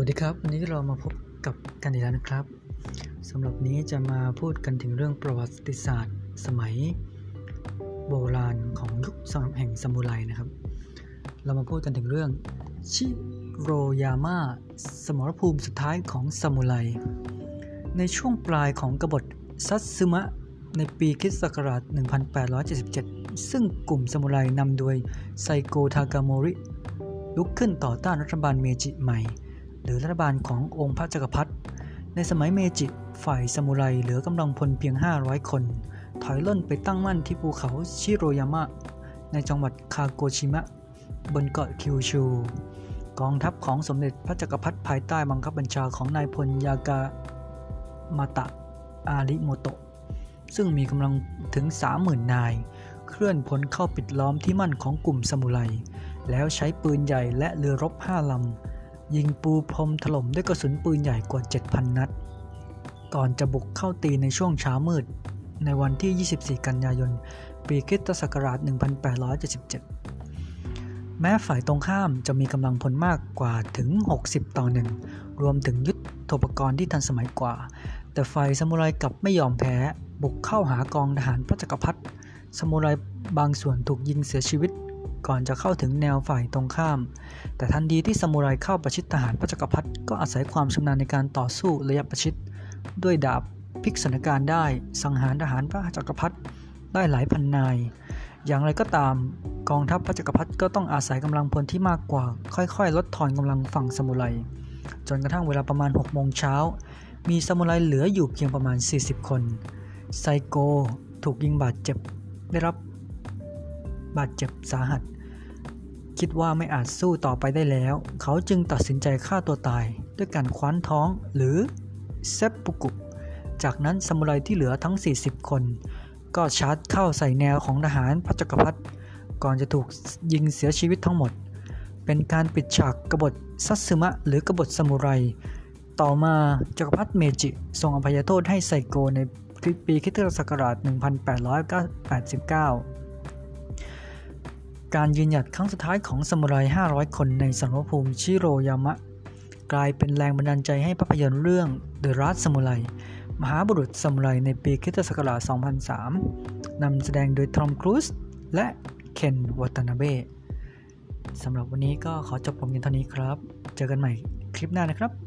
วัสดีครับ วันนี้เรามาพบกับกันอีกแล้วนะครับสำหรับนี้จะมาพูดกันถึงเรื่องประวัติศาสตร์ สมัย โบราณของยุคสมัยแห่งซามูไรนะครับ เรามาพูดกันถึงเรื่องชิโรยาม่าสมรภูมิสุดท้ายของซามูไรในช่วงปลายของกบฏซัตซึมะในปีคริสต์ศักราช1877 ซึ่งกลุ่มซามูไรนำโดยไซโกทากาโมริลุกขึ้นต่อต้านรัฐบาลเมจิใหม่ หรือรัฐบาลขององค์พระจักรพรรดิในสมัยเมจิฝ่ายซามูไรเหลือกำลังพลเพียง 500 คน ถอยร่นไปตั้งมั่นที่ภูเขาชิโรยามะ ในจังหวัดคาโกชิมะ บนเกาะคิวชู กองทัพของสมเด็จพระจักรพรรดิภายใต้บังคับบัญชาของนายพลยามากาตะอาริโตโมะ ซึ่งมีกำลังถึง 30,000 นาย เคลื่อนพลเข้าปิดล้อมที่มั่นของกลุ่มซามูไร แล้วใช้ปืนใหญ่และเรือรบ5ลำ ยิงปูพรมถล่มด้วยกระสุนปืนใหญ่กว่า 7,000 นัด ก่อนจะบุกเข้าตีในช่วงเช้ามืด ในวันที่ 24 กันยายน ปีคริสตศักราช 1877 แม้ฝ่ายตรงข้ามจะมีกำลังพลมากกว่าถึง 60 ต่อหนึ่ง รวมถึงยุทธปกรณ์ที่ทันสมัยกว่า แต่ฝ่ายซามูไรกลับไม่ยอมแพ้ บุกเข้าหากองทหารพระจักรพรรดิซามูไรบางส่วนถูกยิงเสียชีวิต ก่อนจะเข้าถึงแนวฝ่ายตรงข้าม แต่ทันทีที่ซามูไรเข้าประชิดทหารพระจักรพรรดิก็อาศัยความชำนาญในการต่อสู้ระยะประชิด ด้วยดาบพลิกสถานการณ์ได้ สังหารทหารพระจักรพรรดิได้หลายพันนาย อย่างไรก็ตามกองทัพพระจักรพรรดิก็ต้องอาศัยกำลังพลที่มากกว่า ค่อยๆ ลดทอนกำลังฝั่งซามูไรจนกระทั่งเวลาประมาณ6โมงเช้า มีซามูไรเหลืออยู่เพียงประมาณ 40 คน ไซโกถูกยิงบาดเจ็บ ได้รับ บาดเจ็บสาหัส คิดว่าไม่อาจสู้ต่อไปได้แล้ว เขาจึงตัดสินใจฆ่าตัวตาย ด้วยการคว้านท้องหรือเซปปุกุ จากนั้นซามูไรที่เหลือทั้ง 40 คน ก็ชาร์จเข้าใส่แนวของทหารพระจักรพรรดิก่อนจะถูกยิงเสียชีวิตทั้งหมด เป็นการปิดฉากกบฏซัตสึมะหรือกบฏซามูไร ต่อมาจักรพรรดิเมจิทรงอภัยโทษให้ไซโกในปีคริสตศักราช 1889 การยืนหยัดครั้งสุดท้ายของซามูไร500 คนในสังรภูมิชิโรยามะ กลายเป็นแรงบันดาลใจให้ภาพยนตร์เรื่อง The Last Samurai มหาบุรุษซามูไรในปีคริสตศักราช2003 นำแสดงโดยทอมครูซและเคนวัตนาเบะสำหรับวันนี้ก็ขอจบผมเพียงเท่านี้ครับ เจอกันใหม่คลิปหน้านะครับ